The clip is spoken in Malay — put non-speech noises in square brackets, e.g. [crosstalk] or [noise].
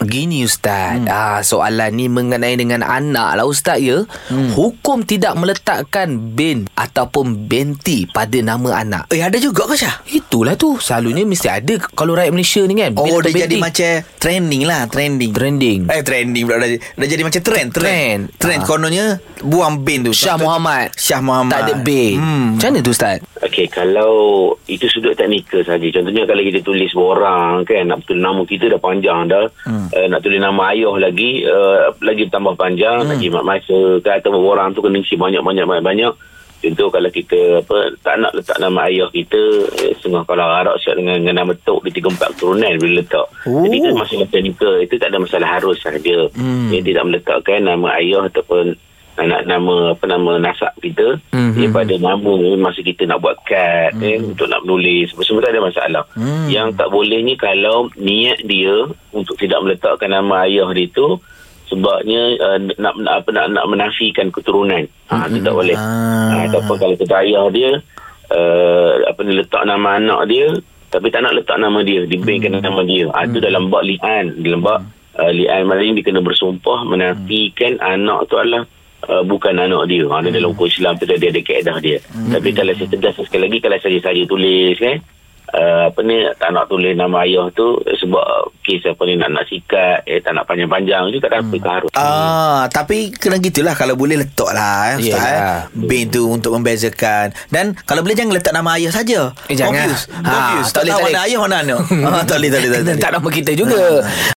Begini Ustaz hmm. ah, Soalan ni mengenai dengan anak lah Ustaz ya hmm. Hukum tidak meletakkan bin Ataupun binti pada nama anak Eh ada juga ke Syah? Itulah tu Selalunya mesti ada Kalau rakyat Malaysia ni kan bin Oh dia jadi macam trending lah Trending Trending Eh trending pula dah, dah jadi macam trend Trend. Trend Ah. kononnya Buang bin tu Syah Muhammad Syah Muhammad Tak ada bin hmm. Macam mana tu Ustaz? Okey, kalau itu sudut teknikal saja. Contohnya kalau kita tulis orang kan, nak tulis nama kita dah panjang dah. Hmm. Uh, nak tulis nama ayah lagi, uh, lagi tambah panjang, hmm. nak jimat masa kan, atau orang tu kena isi banyak-banyak banyak-banyak. Contoh kalau kita apa tak nak letak nama ayah kita eh, setengah kalau harap siap dengan, dengan nama tok di tiga empat keturunan boleh letak. Oh. Jadi itu masalah teknikal. Itu tak ada masalah harus saja. Hmm. Dia tidak meletakkan nama ayah ataupun nama apa nama nasab kita Mhm. mm-hmm. daripada nama masa kita nak buat kad mm-hmm. eh, untuk nak menulis semua tak ada masalah. Mm. Yang tak bolehnya kalau niat dia untuk tidak meletakkan nama ayah dia tu sebabnya uh, nak, nak apa nak nak menafikan keturunan. Ha mm-hmm. itu tak boleh. Ah. Ha ataupun kalau kata ayah dia uh, apa ni letak nama anak dia tapi tak nak letak nama dia, diberikan mm-hmm. nama dia. Ha, itu dalam bab li'an, dalam bab uh, li'an maknanya dia kena bersumpah menafikan anak tu adalah uh, bukan anak dia. Ha, hmm. dalam hukum Islam tu dia ada, kaedah dia. Hmm. Tapi kalau saya tegas sekali lagi kalau saja-saja tulis kan Uh, apa ni tak nak tulis nama ayah tu sebab kes apa ni nak nak sikat eh tak nak panjang-panjang tu tak ada apa hmm. harus Ah, tapi kena gitulah kalau boleh letak lah eh, Ustaz. Yelah. Eh. Bin tu untuk membezakan. Dan kalau boleh jangan letak nama ayah saja. Eh, jangan. Confuse. Ha, Confuse. tak tak boleh, tak mana boleh. ayah mana anak. [laughs] ah, tak boleh, tak boleh. Tak [laughs] tak nama kita juga